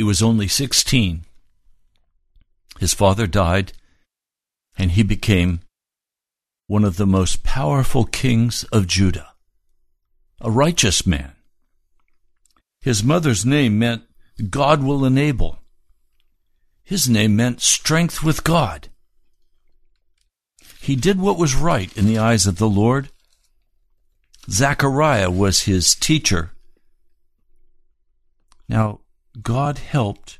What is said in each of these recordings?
He was only 16. His father died, and he became one of the most powerful kings of Judah, a righteous man. His mother's name meant God will enable. His name meant strength with God. He did what was right in the eyes of the Lord. Zechariah was his teacher. Now, God helped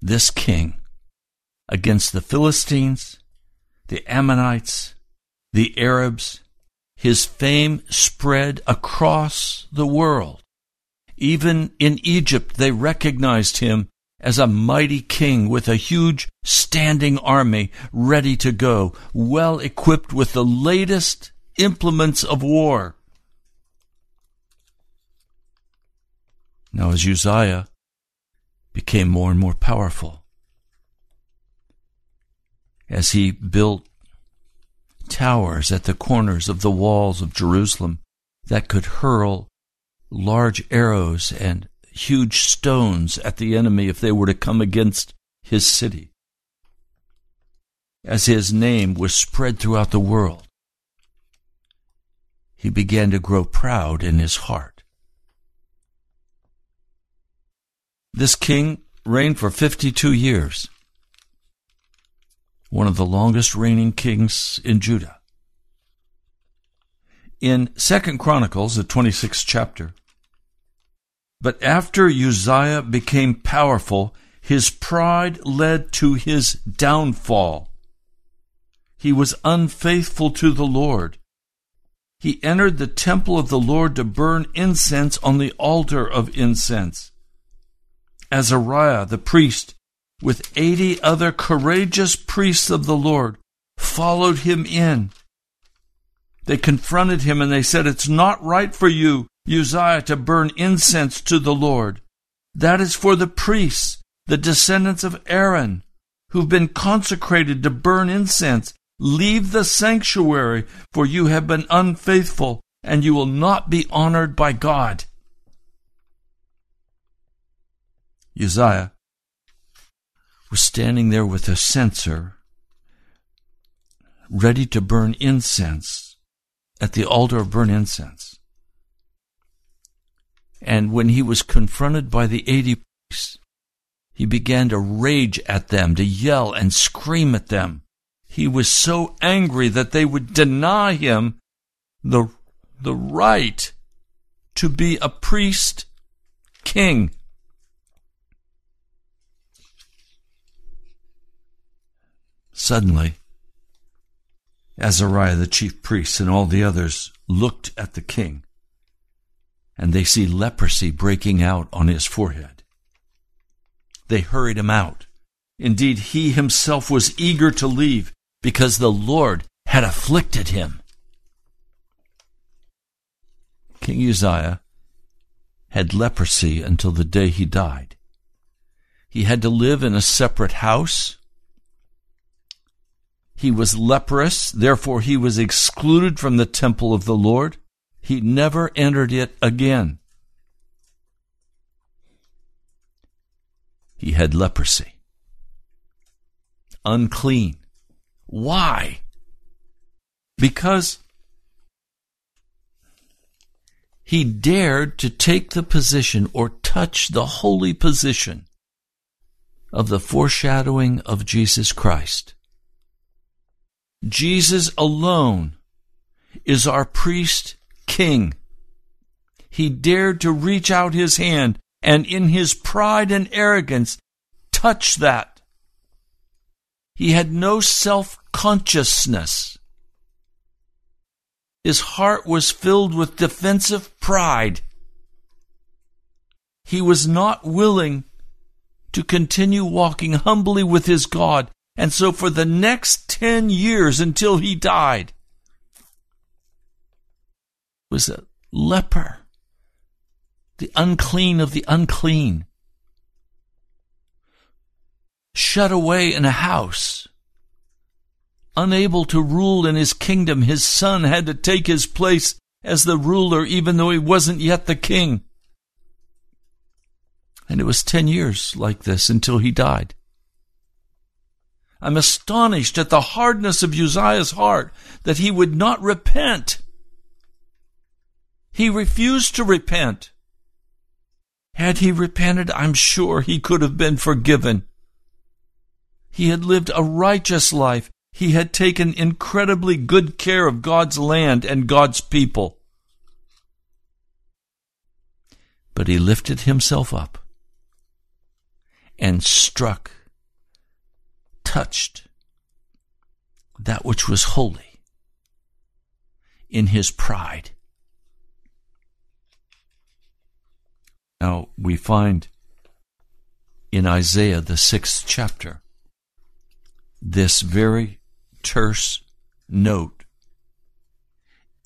this king against the Philistines, the Ammonites, the Arabs. His fame spread across the world. Even in Egypt, they recognized him as a mighty king with a huge standing army ready to go, well equipped with the latest implements of war. Now, as Uzziah became more and more powerful, as he built towers at the corners of the walls of Jerusalem that could hurl large arrows and huge stones at the enemy if they were to come against his city. As his name was spread throughout the world, he began to grow proud in his heart. This king reigned for 52 years, one of the longest reigning kings in Judah. In Second Chronicles, the 26th chapter, but after Uzziah became powerful, his pride led to his downfall. He was unfaithful to the Lord. He entered the temple of the Lord to burn incense on the altar of incense. Azariah the priest, with eighty other courageous priests of the Lord, followed him in. They confronted him and they said, It's not right for you Uzziah to burn incense to the Lord. That is for the priests, the descendants of Aaron, who've been consecrated to burn incense. Leave the sanctuary, for you have been unfaithful, and you will not be honored by God. Uzziah was standing there with a censer, ready to burn incense at the altar of burnt incense. And when he was confronted by the eighty priests, he began to rage at them, to yell and scream at them. He was so angry that they would deny him the, the right to be a priest king. Suddenly, Azariah the chief priest and all the others looked at the king and they see leprosy breaking out on his forehead. They hurried him out. Indeed, he himself was eager to leave because the Lord had afflicted him. King Uzziah had leprosy until the day he died. He had to live in a separate house. He was leprous, therefore he was excluded from the temple of the Lord. He never entered it again. He had leprosy. Unclean. Why? Because he dared to take the position or touch the holy position of the foreshadowing of Jesus Christ. Jesus alone is our priest king. He dared to reach out his hand and in his pride and arrogance touch that. He had no self consciousness. His heart was filled with defensive pride. He was not willing to continue walking humbly with his God. And so for the next 10 years until he died, was a leper, the unclean of the unclean, shut away in a house, unable to rule in his kingdom. His son had to take his place as the ruler, even though he wasn't yet the king. And it was 10 years like this until he died. I'm astonished at the hardness of Uzziah's heart that he would not repent. He refused to repent. Had he repented, I'm sure he could have been forgiven. He had lived a righteous life. He had taken incredibly good care of God's land and God's people. But he lifted himself up and struck, touched that which was holy in his pride. Now we find in Isaiah, the sixth chapter, this very terse note.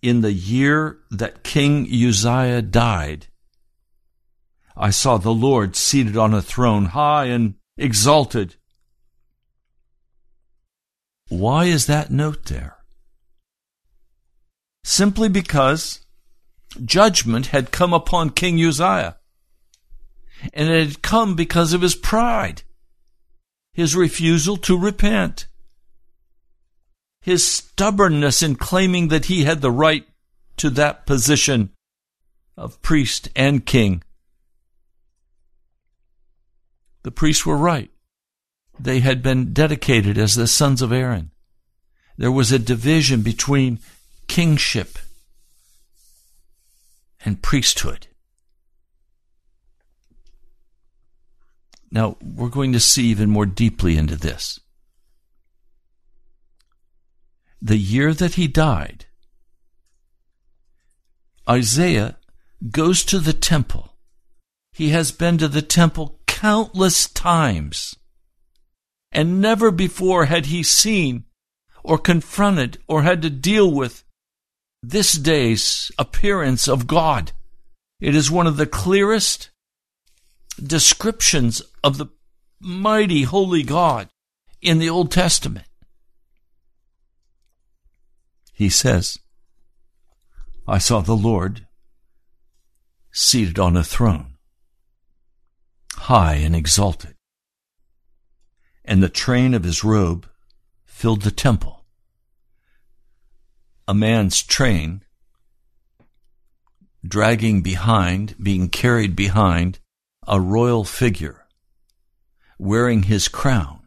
In the year that King Uzziah died, I saw the Lord seated on a throne, high and exalted. Why is that note there? Simply because judgment had come upon King Uzziah. And it had come because of his pride, his refusal to repent, his stubbornness in claiming that he had the right to that position of priest and king. The priests were right. They had been dedicated as the sons of Aaron. There was a division between kingship and priesthood. Now, we're going to see even more deeply into this. The year that he died, Isaiah goes to the temple. He has been to the temple countless times. And never before had he seen or confronted or had to deal with this day's appearance of God. It is one of the clearest descriptions of the mighty holy God in the Old Testament. He says, I saw the Lord seated on a throne high and exalted. And the train of his robe filled the temple. A man's train dragging behind, being carried behind a royal figure wearing his crown.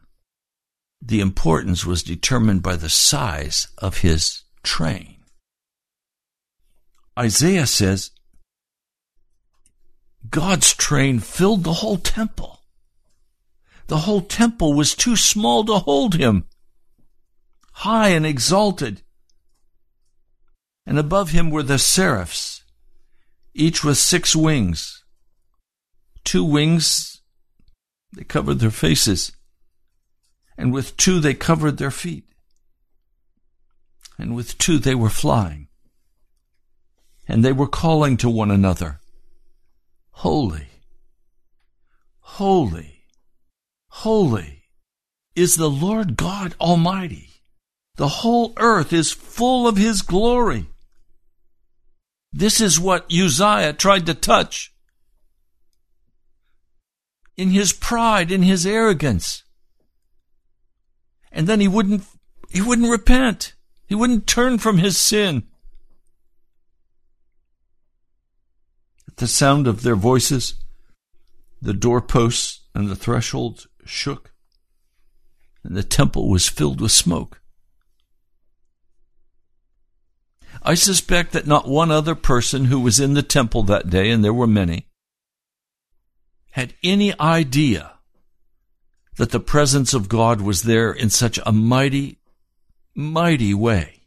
The importance was determined by the size of his train. Isaiah says God's train filled the whole temple. The whole temple was too small to hold him. High and exalted. And above him were the seraphs, each with six wings. Two wings, they covered their faces. And with two, they covered their feet. And with two, they were flying. And they were calling to one another. Holy, holy, holy is the Lord God Almighty. The whole earth is full of His glory. This is what Uzziah tried to touch. In his pride, in his arrogance. And then he wouldn't, he wouldn't repent. He wouldn't turn from his sin. At the sound of their voices, the doorposts and the thresholds shook, and the temple was filled with smoke. I suspect that not one other person who was in the temple that day, and there were many, had any idea that the presence of God was there in such a mighty, mighty way.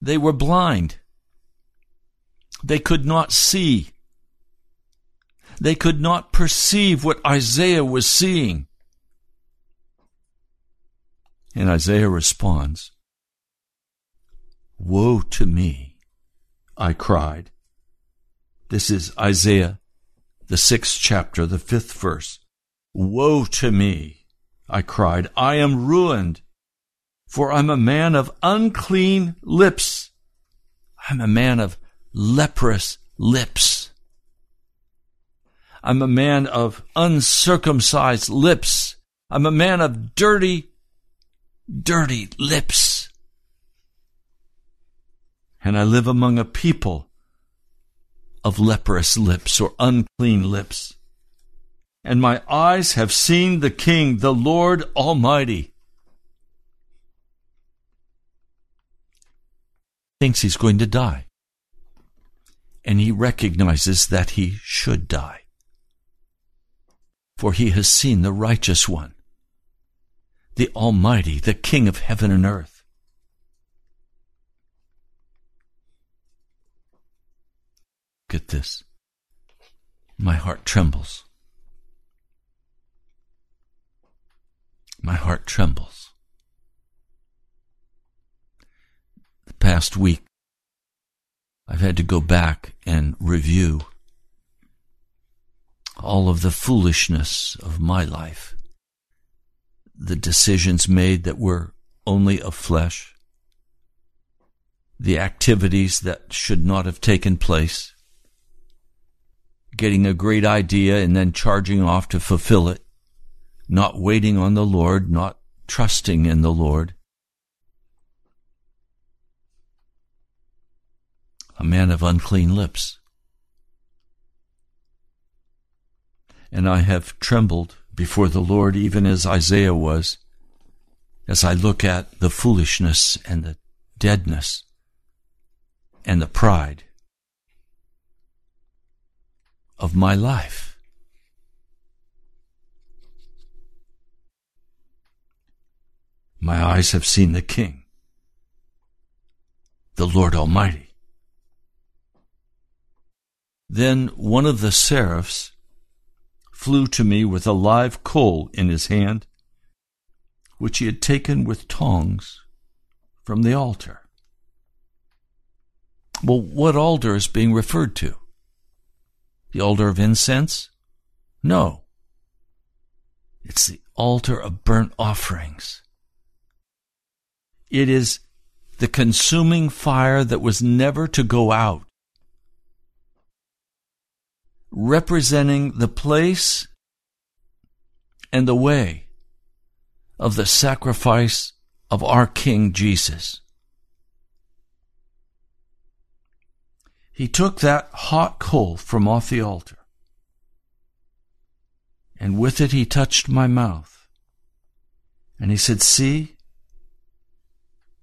They were blind. They could not see. They could not perceive what Isaiah was seeing. And Isaiah responds, Woe to me, I cried. This is Isaiah, the sixth chapter, the fifth verse. Woe to me, I cried. I am ruined, for I'm a man of unclean lips. I'm a man of leprous lips. I'm a man of uncircumcised lips. I'm a man of dirty, dirty lips. And I live among a people of leprous lips or unclean lips. And my eyes have seen the King, the Lord Almighty. Thinks he's going to die and he recognizes that he should die. For he has seen the righteous one, the Almighty, the King of heaven and earth. Get this. My heart trembles. My heart trembles. The past week, I've had to go back and review all of the foolishness of my life, the decisions made that were only of flesh, the activities that should not have taken place, getting a great idea and then charging off to fulfill it, not waiting on the Lord, not trusting in the Lord. a man of unclean lips. And I have trembled before the Lord, even as Isaiah was, as I look at the foolishness and the deadness and the pride of my life. My eyes have seen the King, the Lord Almighty. Then one of the seraphs flew to me with a live coal in his hand, which he had taken with tongs from the altar. Well, what altar is being referred to? The altar of incense? No. It's the altar of burnt offerings. It is the consuming fire that was never to go out representing the place and the way of the sacrifice of our King Jesus. He took that hot coal from off the altar, and with it he touched my mouth. And he said, See,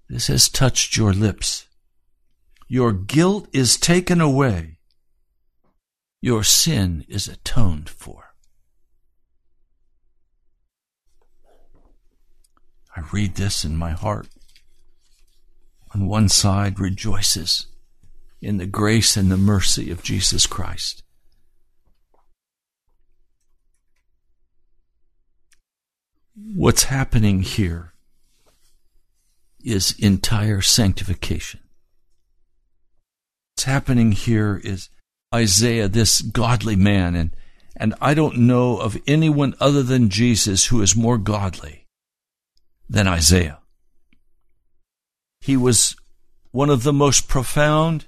this has touched your lips. Your guilt is taken away your sin is atoned for. I read this and my heart on one side rejoices in the grace and the mercy of Jesus Christ. What's happening here is entire sanctification. What's happening here is Isaiah, this godly man, and, and I don't know of anyone other than Jesus who is more godly than Isaiah. He was one of the most profound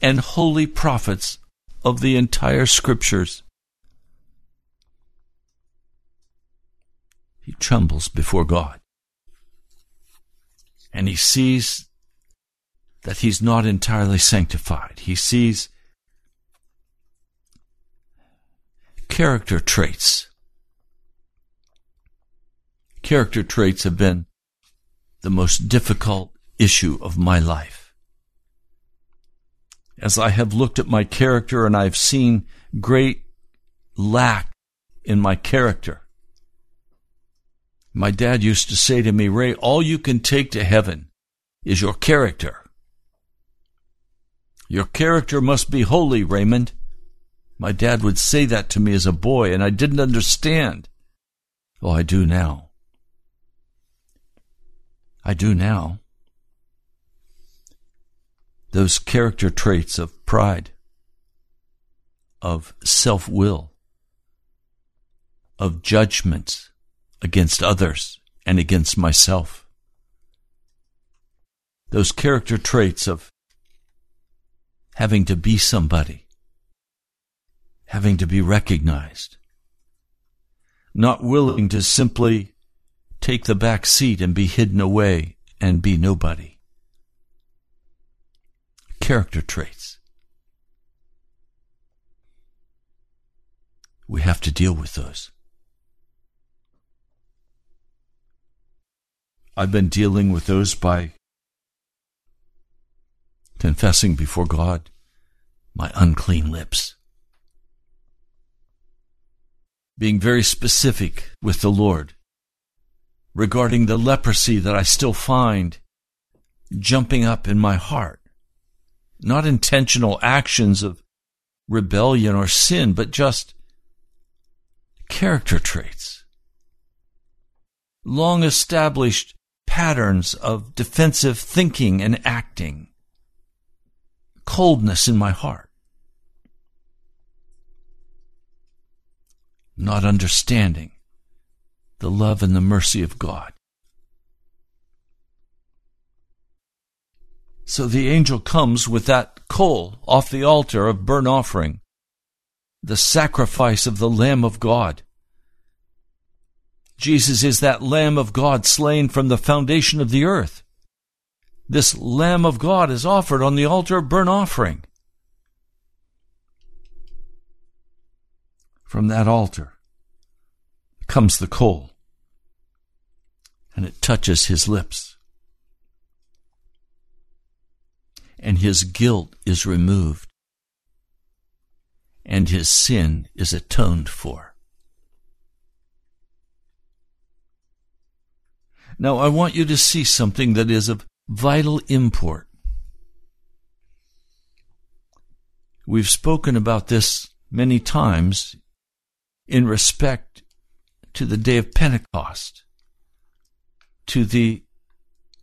and holy prophets of the entire scriptures. He trembles before God. And he sees that he's not entirely sanctified. He sees character traits. Character traits have been the most difficult issue of my life. As I have looked at my character and I've seen great lack in my character. My dad used to say to me, Ray, all you can take to heaven is your character. Your character must be holy, Raymond. My dad would say that to me as a boy, and I didn't understand. Oh, I do now. I do now. Those character traits of pride, of self will, of judgment against others and against myself. Those character traits of having to be somebody having to be recognized, not willing to simply take the back seat and be hidden away and be nobody. Character traits. We have to deal with those. I've been dealing with those by confessing before God my unclean lips. Being very specific with the Lord regarding the leprosy that I still find jumping up in my heart. Not intentional actions of rebellion or sin, but just character traits. Long established patterns of defensive thinking and acting. Coldness in my heart. Not understanding the love and the mercy of God. So the angel comes with that coal off the altar of burnt offering, the sacrifice of the Lamb of God. Jesus is that Lamb of God slain from the foundation of the earth. This Lamb of God is offered on the altar of burnt offering. From that altar comes the coal, and it touches his lips. And his guilt is removed, and his sin is atoned for. Now, I want you to see something that is of vital import. We've spoken about this many times in respect to the day of Pentecost, to the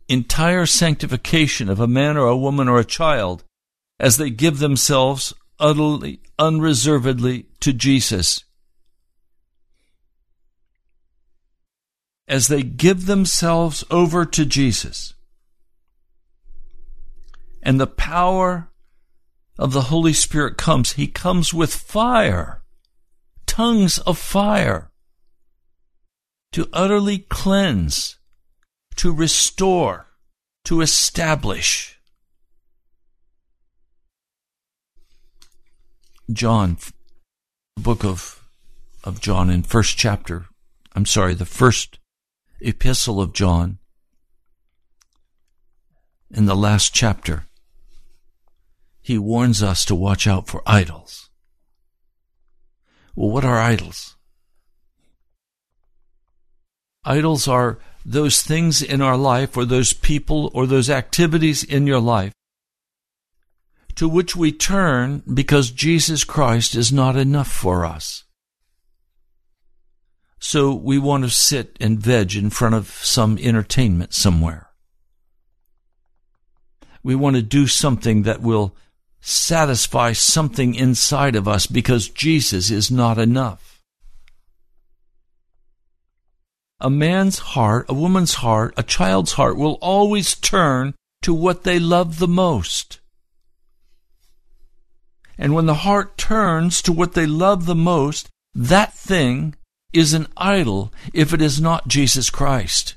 entire sanctification of a man or a woman or a child as they give themselves utterly, unreservedly to Jesus. As they give themselves over to Jesus. And the power of the Holy Spirit comes. He comes with fire, tongues of fire to utterly cleanse, to restore, to establish. John, the book of, of John in first chapter, I'm sorry, the first epistle of John, in the last chapter, he warns us to watch out for idols. Well, what are idols? Idols are those things in our life or those people or those activities in your life to which we turn because Jesus Christ is not enough for us. So we want to sit and veg in front of some entertainment somewhere. We want to do something that will satisfy something inside of us because Jesus is not enough a man's heart, a woman's heart, a child's heart will always turn to what they love the most. And when the heart turns to what they love the most, that thing is an idol if it is not Jesus Christ.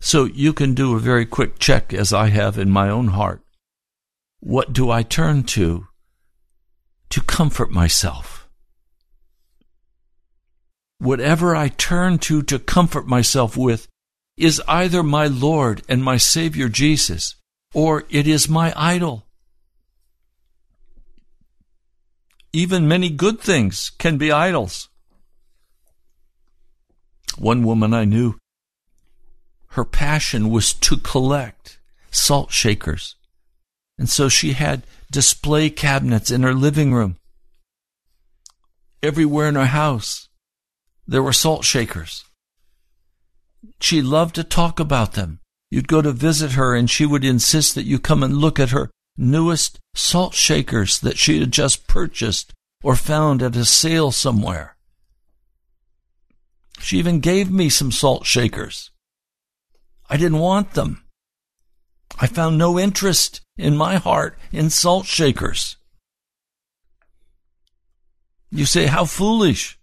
So you can do a very quick check as I have in my own heart. What do I turn to to comfort myself? whatever I turn to to comfort myself with is either my Lord and my Savior Jesus, or it is my idol. Even many good things can be idols. One woman I knew, her passion was to collect salt shakers. And so she had display cabinets in her living room, everywhere in her house there were salt shakers. She loved to talk about them. You'd go to visit her and she would insist that you come and look at her newest salt shakers that she had just purchased or found at a sale somewhere. She even gave me some salt shakers. I didn't want them. I found no interest in my heart in salt shakers. You say, how foolish.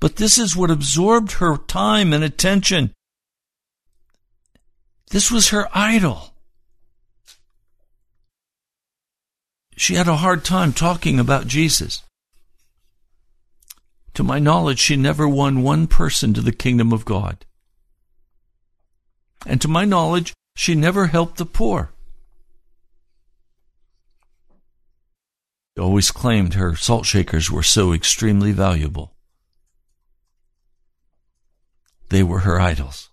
But this is what absorbed her time and attention. This was her idol. She had a hard time talking about Jesus. To my knowledge, she never won one person to the kingdom of God. And to my knowledge, she never helped the poor. Always claimed her salt shakers were so extremely valuable. They were her idols.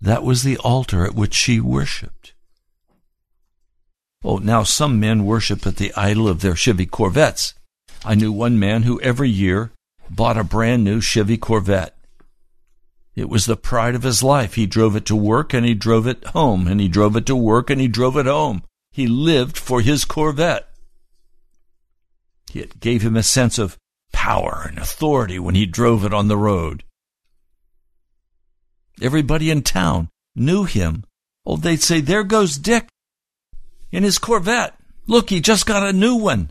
That was the altar at which she worshiped. Oh, now some men worship at the idol of their Chevy Corvettes. I knew one man who every year bought a brand new Chevy Corvette. It was the pride of his life. He drove it to work and he drove it home, and he drove it to work and he drove it home. He lived for his Corvette. It gave him a sense of power and authority when he drove it on the road. Everybody in town knew him. Oh, they'd say, There goes Dick in his Corvette. Look, he just got a new one.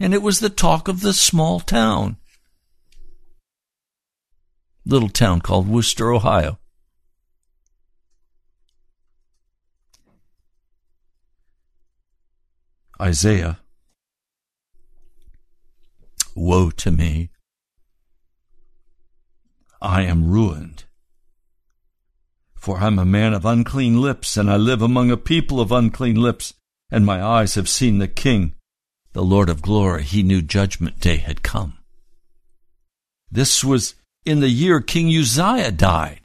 And it was the talk of the small town little town called Wooster, Ohio. Isaiah, woe to me. I am ruined. For I'm a man of unclean lips, and I live among a people of unclean lips, and my eyes have seen the King, the Lord of glory. He knew judgment day had come. This was in the year King Uzziah died.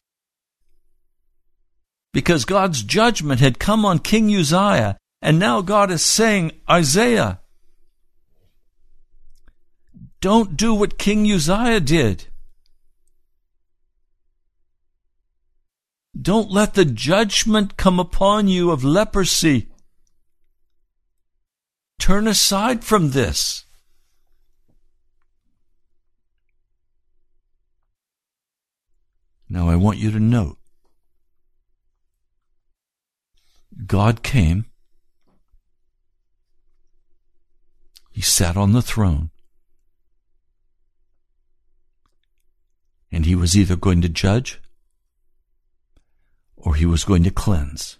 Because God's judgment had come on King Uzziah, and now God is saying, Isaiah, don't do what King Uzziah did. Don't let the judgment come upon you of leprosy. Turn aside from this. Now I want you to note God came, He sat on the throne, and He was either going to judge or He was going to cleanse.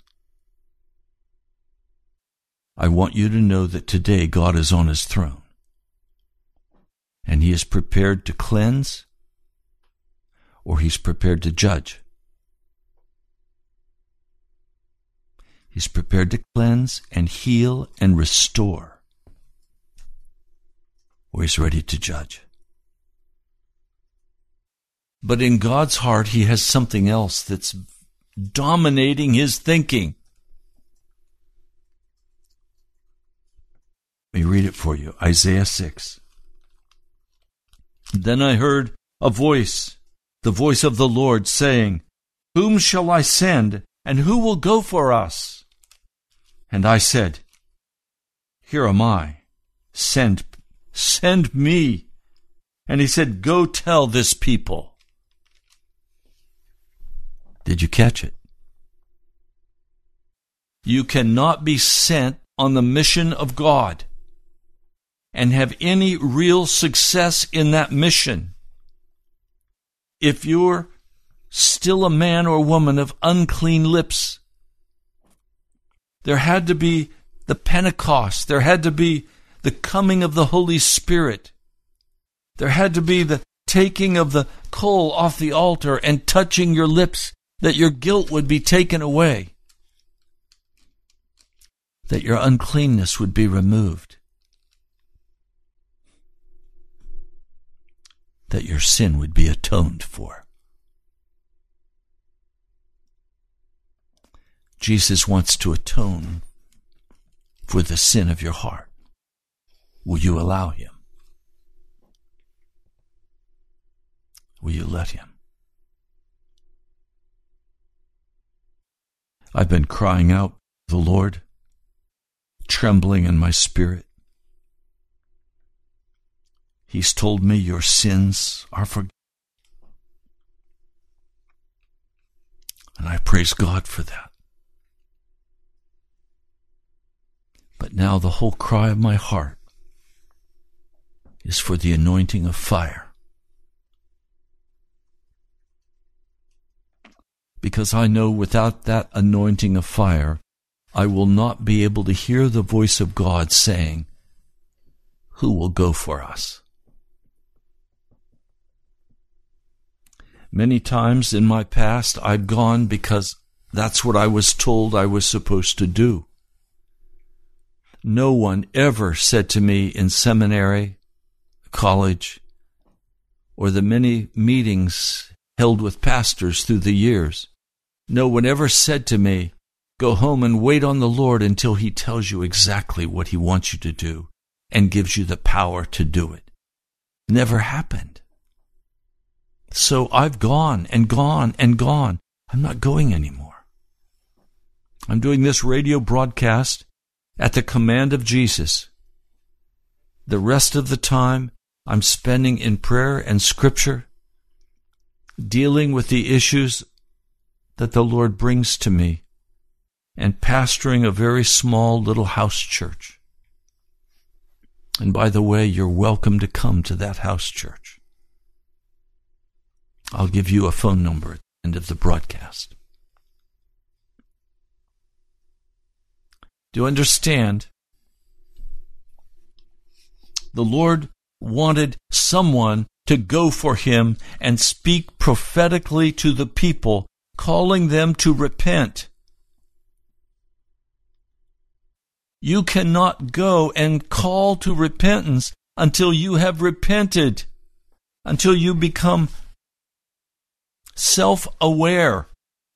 I want you to know that today God is on His throne, and He is prepared to cleanse or he's prepared to judge. He's prepared to cleanse and heal and restore, or he's ready to judge. But in God's heart, he has something else that's dominating his thinking. Let me read it for you Isaiah 6. Then I heard a voice the voice of the Lord, saying, Whom shall I send, and who will go for us? And I said, Here am I. Send, send me. And he said, Go tell this people. Did you catch it? You cannot be sent on the mission of God and have any real success in that mission if you're still a man or woman of unclean lips. There had to be the Pentecost. There had to be the coming of the Holy Spirit. There had to be the taking of the coal off the altar and touching your lips that your guilt would be taken away, that your uncleanness would be removed. That your sin would be atoned for. Jesus wants to atone for the sin of your heart. Will you allow him? Will you let him? I've been crying out, the Lord, trembling in my spirit. He's told me your sins are forgiven. And I praise God for that. But now the whole cry of my heart is for the anointing of fire. Because I know without that anointing of fire, I will not be able to hear the voice of God saying, Who will go for us? Many times in my past, I've gone because that's what I was told I was supposed to do. No one ever said to me in seminary, college, or the many meetings held with pastors through the years, no one ever said to me, Go home and wait on the Lord until He tells you exactly what He wants you to do and gives you the power to do it. Never happened. So I've gone and gone and gone. I'm not going anymore. I'm doing this radio broadcast at the command of Jesus. The rest of the time I'm spending in prayer and scripture, dealing with the issues that the Lord brings to me, and pastoring a very small little house church. And by the way, you're welcome to come to that house church. I'll give you a phone number at the end of the broadcast. Do you understand? The Lord wanted someone to go for him and speak prophetically to the people, calling them to repent. You cannot go and call to repentance until you have repented, until you become self aware,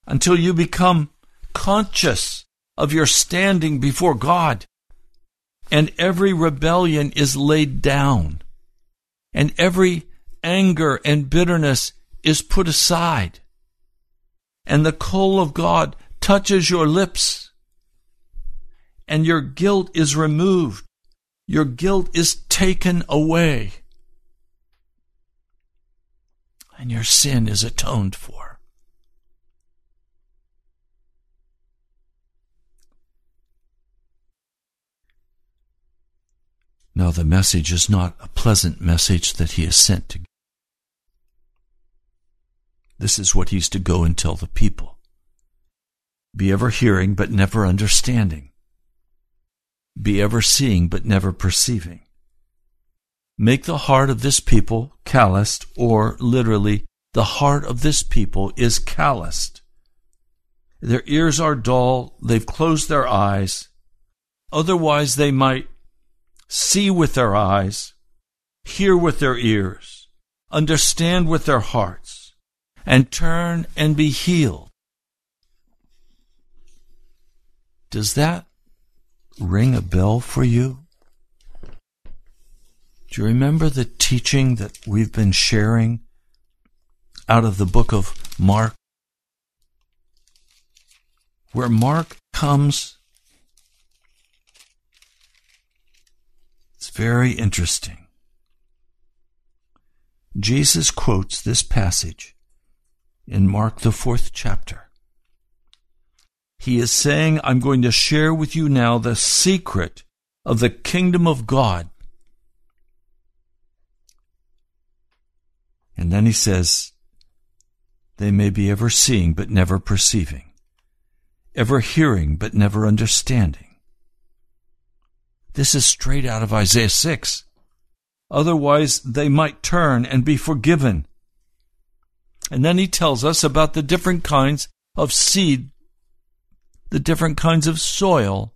until you become conscious of your standing before God. And every rebellion is laid down. And every anger and bitterness is put aside. And the coal of God touches your lips. And your guilt is removed. Your guilt is taken away. And your sin is atoned for. Now, the message is not a pleasant message that he is sent to. This is what he's to go and tell the people. Be ever hearing, but never understanding. Be ever seeing, but never perceiving. Make the heart of this people calloused, or literally, the heart of this people is calloused. Their ears are dull, they've closed their eyes. Otherwise, they might see with their eyes, hear with their ears, understand with their hearts, and turn and be healed. Does that ring a bell for you? Do you remember the teaching that we've been sharing out of the book of Mark? Where Mark comes It's very interesting. Jesus quotes this passage in Mark, the fourth chapter. He is saying, I'm going to share with you now the secret of the kingdom of God. And then he says, they may be ever seeing but never perceiving, ever hearing but never understanding this is straight out of Isaiah 6. Otherwise, they might turn and be forgiven. And then he tells us about the different kinds of seed, the different kinds of soil,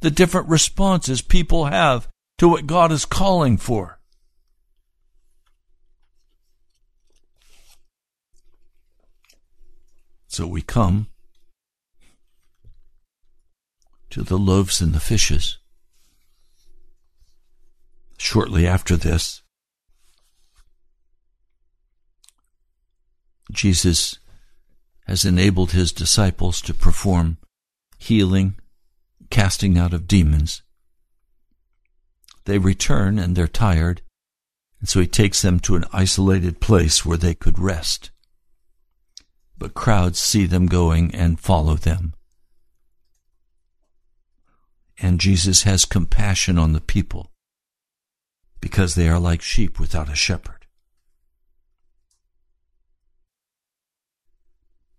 the different responses people have to what God is calling for. So we come to the loaves and the fishes shortly after this, Jesus has enabled his disciples to perform healing, casting out of demons. They return and they're tired, and so he takes them to an isolated place where they could rest. But crowds see them going and follow them. And Jesus has compassion on the people because they are like sheep without a shepherd.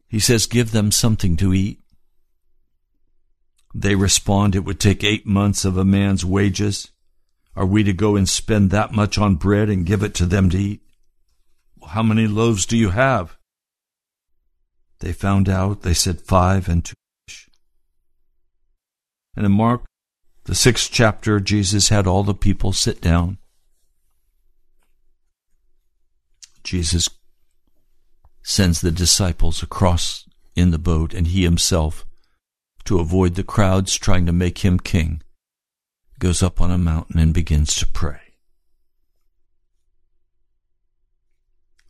He says, Give them something to eat. They respond, It would take eight months of a man's wages. Are we to go and spend that much on bread and give it to them to eat? How many loaves do you have? They found out. They said five and two fish. And in Mark, the sixth chapter, Jesus had all the people sit down. Jesus sends the disciples across in the boat, and he himself, to avoid the crowds trying to make him king, goes up on a mountain and begins to pray.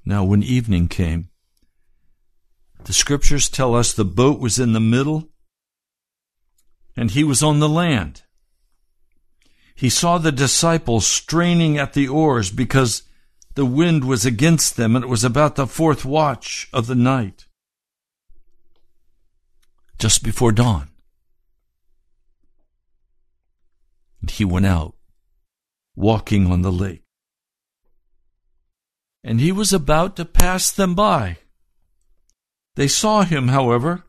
Now, when evening came, the scriptures tell us the boat was in the middle and he was on the land. He saw the disciples straining at the oars because the wind was against them and it was about the fourth watch of the night. Just before dawn. And he went out, walking on the lake. And he was about to pass them by. They saw him, however.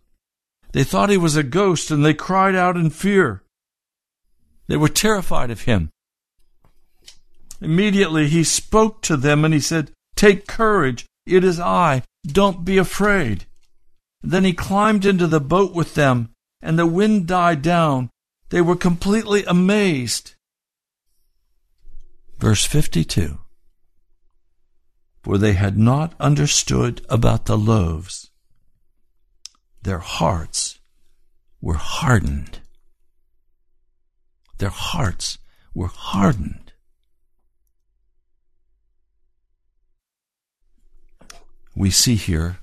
They thought he was a ghost and they cried out in fear. They were terrified of him. Immediately he spoke to them and he said, Take courage, it is I, don't be afraid. Then he climbed into the boat with them, and the wind died down. They were completely amazed. Verse 52 For they had not understood about the loaves their hearts were hardened. Their hearts were hardened. We see here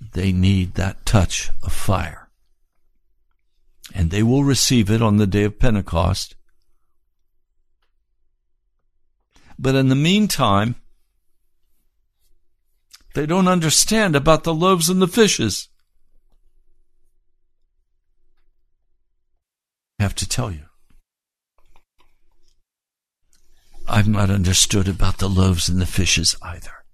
they need that touch of fire. And they will receive it on the day of Pentecost. But in the meantime, they don't understand about the loaves and the fishes. I have to tell you. I've not understood about the loaves and the fishes either.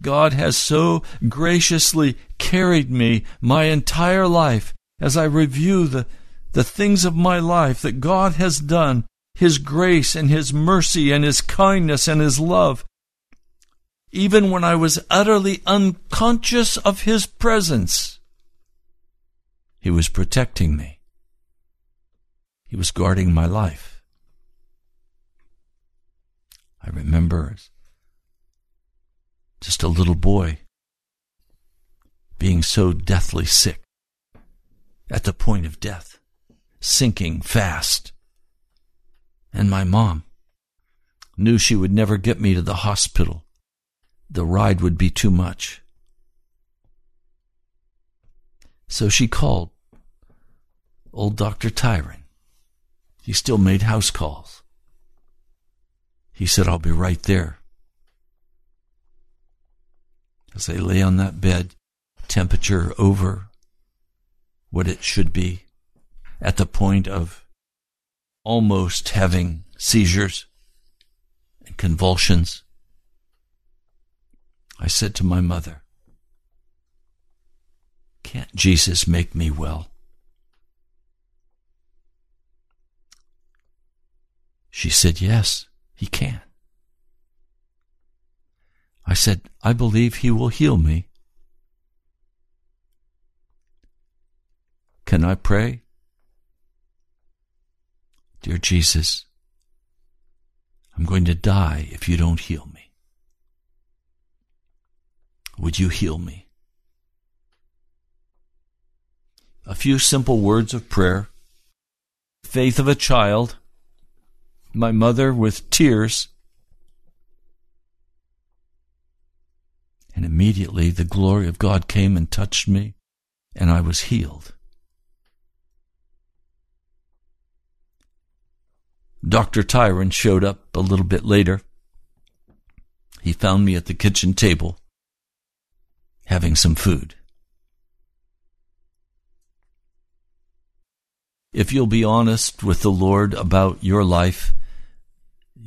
God has so graciously carried me my entire life as I review the, the things of my life that God has done, His grace and His mercy and His kindness and His love even when I was utterly unconscious of His presence. He was protecting me. He was guarding my life. I remember just a little boy being so deathly sick, at the point of death, sinking fast. And my mom knew she would never get me to the hospital the ride would be too much. So she called old Dr. Tyron. He still made house calls. He said, I'll be right there. As I lay on that bed, temperature over what it should be, at the point of almost having seizures and convulsions. I said to my mother, Can't Jesus make me well? She said, Yes, he can. I said, I believe he will heal me. Can I pray? Dear Jesus, I'm going to die if you don't heal me. Would you heal me? A few simple words of prayer, faith of a child, my mother with tears, and immediately the glory of God came and touched me, and I was healed. Dr. Tyron showed up a little bit later. He found me at the kitchen table having some food. if you'll be honest with the Lord about your life,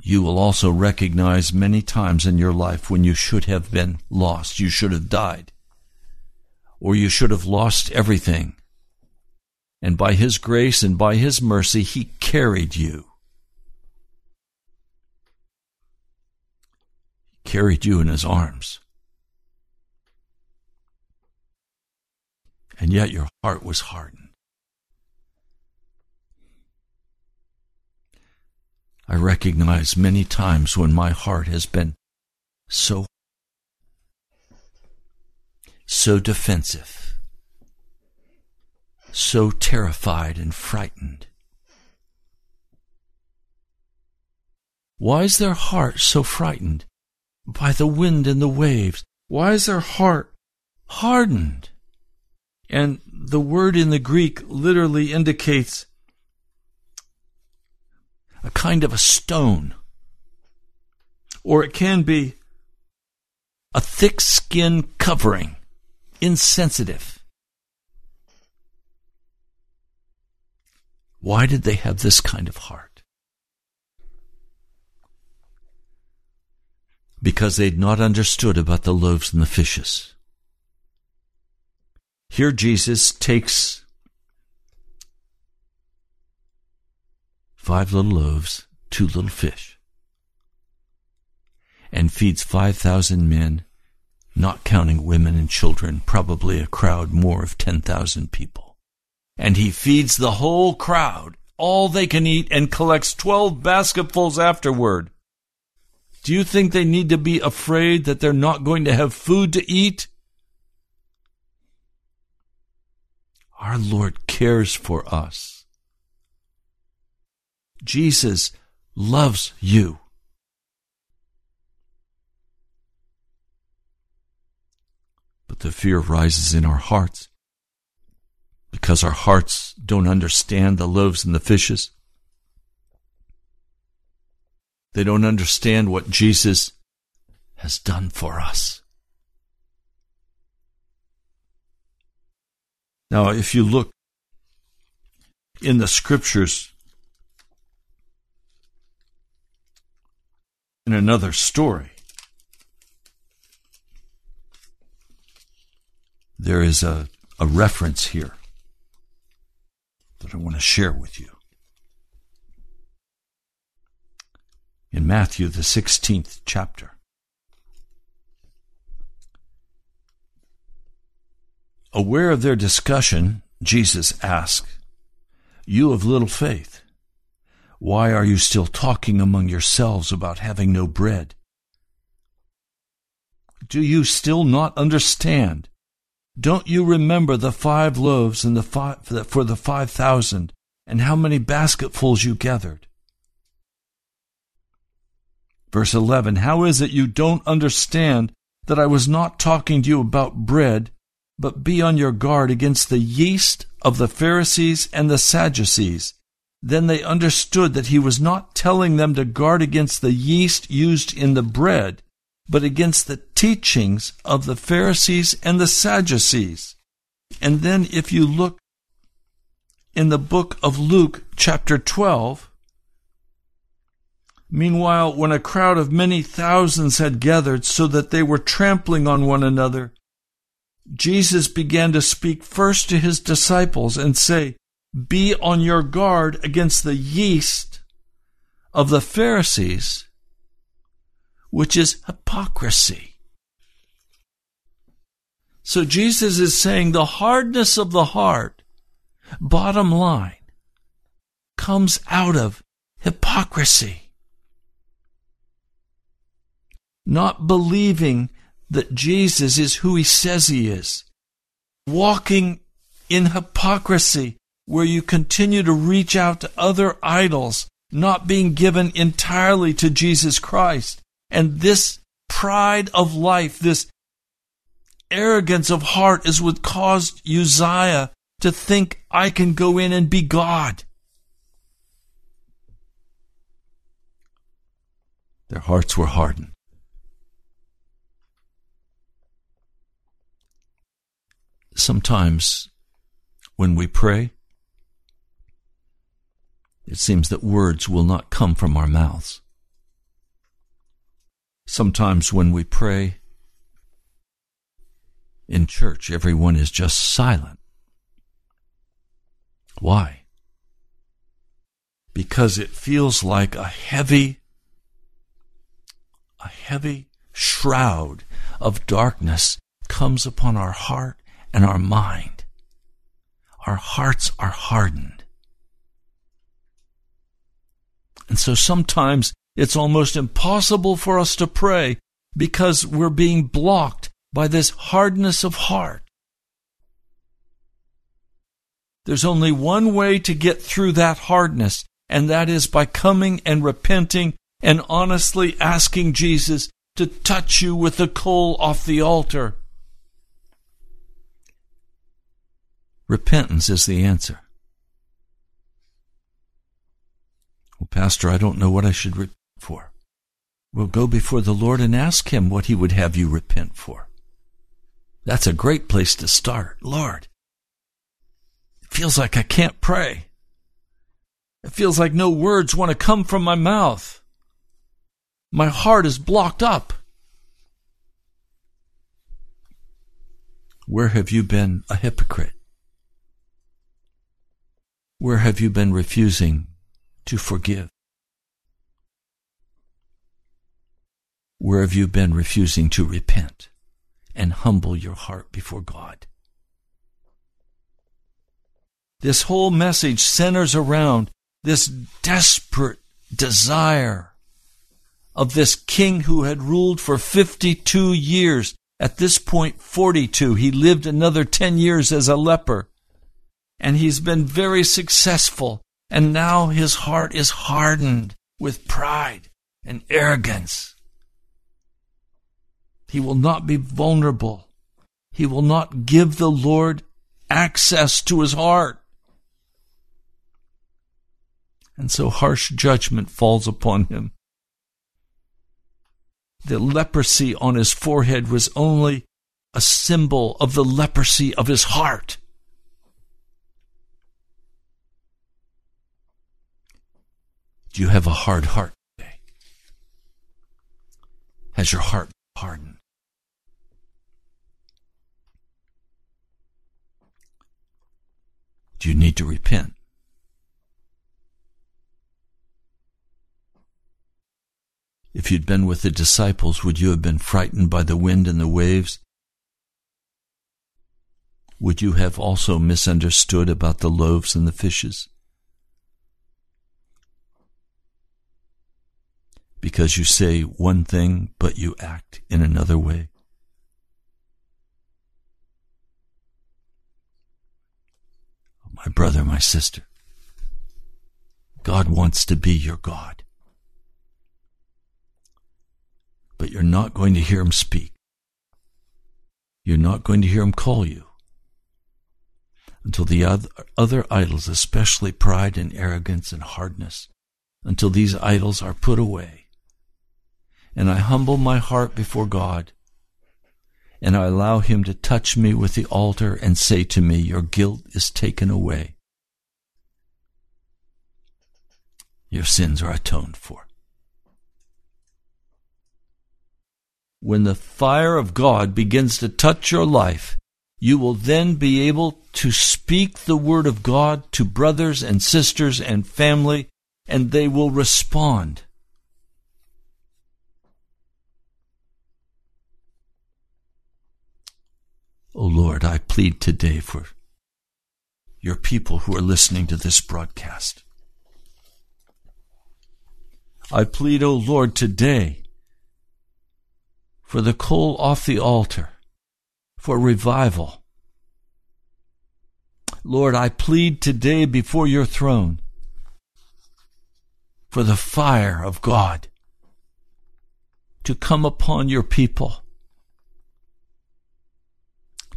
you will also recognize many times in your life when you should have been lost, you should have died, or you should have lost everything. And by His grace and by His mercy, He carried you. Carried you in His arms. And yet your heart was hardened. I recognize many times when my heart has been so, so defensive, so terrified and frightened. Why is their heart so frightened by the wind and the waves? Why is their heart hardened? And the word in the Greek literally indicates a kind of a stone. Or it can be a thick skin covering, insensitive. Why did they have this kind of heart? Because they'd not understood about the loaves and the fishes. Here Jesus takes five little loaves, two little fish, and feeds 5,000 men, not counting women and children, probably a crowd more of 10,000 people. And he feeds the whole crowd, all they can eat, and collects 12 basketfuls afterward. Do you think they need to be afraid that they're not going to have food to eat? Our Lord cares for us. Jesus loves you. But the fear rises in our hearts because our hearts don't understand the loaves and the fishes. They don't understand what Jesus has done for us. Now, if you look in the scriptures, in another story. There is a, a reference here that I want to share with you. In Matthew, the 16th chapter. Aware of their discussion, Jesus asked, You of little faith, why are you still talking among yourselves about having no bread? Do you still not understand? Don't you remember the five loaves and the five, for the five thousand, and how many basketfuls you gathered? Verse 11 How is it you don't understand that I was not talking to you about bread, but be on your guard against the yeast of the Pharisees and the Sadducees? Then they understood that he was not telling them to guard against the yeast used in the bread, but against the teachings of the Pharisees and the Sadducees. And then if you look in the book of Luke, chapter 12, meanwhile, when a crowd of many thousands had gathered so that they were trampling on one another, Jesus began to speak first to his disciples and say, be on your guard against the yeast of the Pharisees, which is hypocrisy. So Jesus is saying the hardness of the heart, bottom line, comes out of hypocrisy. Not believing that Jesus is who he says he is. Walking in hypocrisy where you continue to reach out to other idols, not being given entirely to Jesus Christ. And this pride of life, this arrogance of heart is what caused Uzziah to think, I can go in and be God. Their hearts were hardened. Sometimes when we pray, it seems that words will not come from our mouths. Sometimes when we pray in church, everyone is just silent. Why? Because it feels like a heavy, a heavy shroud of darkness comes upon our heart and our mind. Our hearts are hardened. And so sometimes it's almost impossible for us to pray because we're being blocked by this hardness of heart. There's only one way to get through that hardness, and that is by coming and repenting and honestly asking Jesus to touch you with the coal off the altar. Repentance is the answer. Well, Pastor, I don't know what I should repent for. Well, go before the Lord and ask Him what He would have you repent for. That's a great place to start. Lord, it feels like I can't pray. It feels like no words want to come from my mouth. My heart is blocked up. Where have you been a hypocrite? Where have you been refusing to forgive? Where have you been refusing to repent and humble your heart before God? This whole message centers around this desperate desire of this king who had ruled for 52 years. At this point, 42. He lived another 10 years as a leper and he's been very successful. And now his heart is hardened with pride and arrogance. He will not be vulnerable. He will not give the Lord access to his heart. And so harsh judgment falls upon him. The leprosy on his forehead was only a symbol of the leprosy of his heart. Do you have a hard heart today? Has your heart hardened? Do you need to repent? If you'd been with the disciples, would you have been frightened by the wind and the waves? Would you have also misunderstood about the loaves and the fishes? Because you say one thing but you act in another way. My brother, my sister, God wants to be your God. But you're not going to hear him speak. You're not going to hear him call you until the other, other idols, especially pride and arrogance and hardness, until these idols are put away and I humble my heart before God, and I allow Him to touch me with the altar and say to me, Your guilt is taken away. Your sins are atoned for. When the fire of God begins to touch your life, you will then be able to speak the word of God to brothers and sisters and family, and they will respond. O oh Lord, I plead today for your people who are listening to this broadcast. I plead, O oh Lord, today for the coal off the altar, for revival. Lord, I plead today before your throne for the fire of God to come upon your people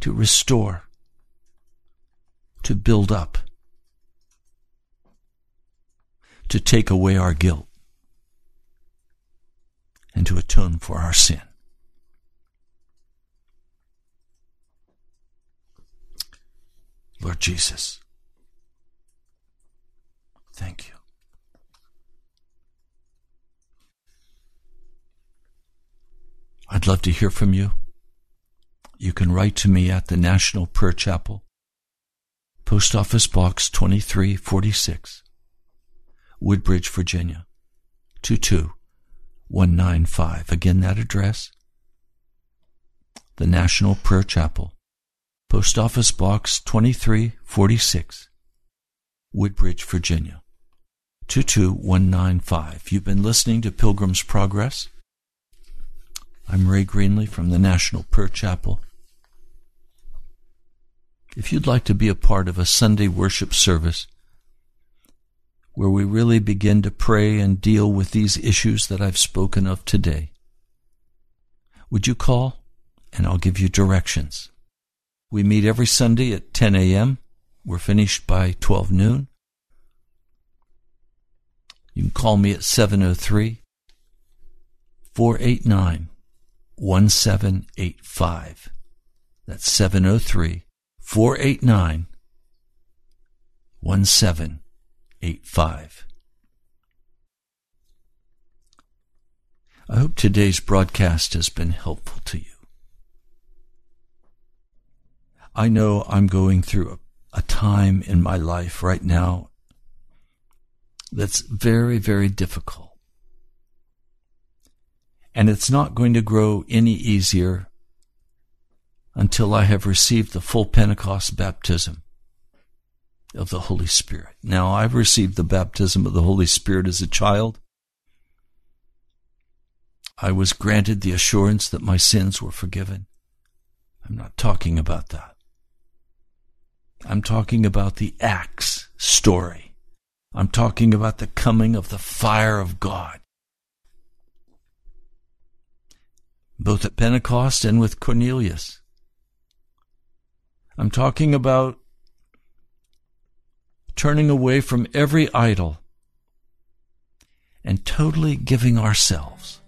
to restore, to build up, to take away our guilt, and to atone for our sin. Lord Jesus, thank you. I'd love to hear from you. You can write to me at the National Prayer Chapel, Post Office Box 2346, Woodbridge, Virginia 22195. Again, that address, the National Prayer Chapel, Post Office Box 2346, Woodbridge, Virginia 22195. You've been listening to Pilgrim's Progress. I'm Ray Greenley from the National Prayer Chapel. If you'd like to be a part of a Sunday worship service where we really begin to pray and deal with these issues that I've spoken of today, would you call and I'll give you directions. We meet every Sunday at 10 a.m. We're finished by 12 noon. You can call me at 703 489 1785. That's 703 489 1785. I hope today's broadcast has been helpful to you. I know I'm going through a, a time in my life right now that's very, very difficult. And it's not going to grow any easier until I have received the full Pentecost baptism of the Holy Spirit. Now, I've received the baptism of the Holy Spirit as a child. I was granted the assurance that my sins were forgiven. I'm not talking about that. I'm talking about the Acts story. I'm talking about the coming of the fire of God. Both at Pentecost and with Cornelius. I'm talking about turning away from every idol and totally giving ourselves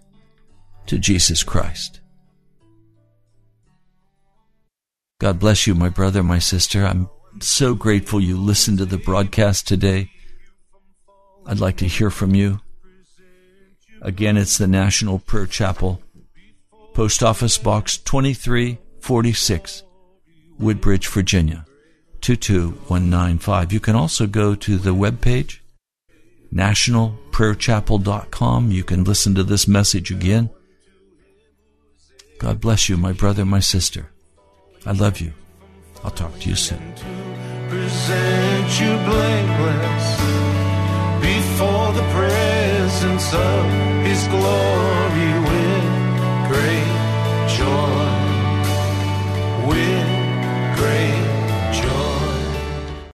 to Jesus Christ. God bless you, my brother, my sister. I'm so grateful you listened to the broadcast today. I'd like to hear from you. Again, it's the National Prayer Chapel, Post Office Box 2346, Woodbridge, Virginia 22195. You can also go to the webpage, nationalprayerchapel.com. You can listen to this message again. God bless you, my brother, my sister. I love you. I'll talk to you soon. present you blameless before the presence of his glory with great joy.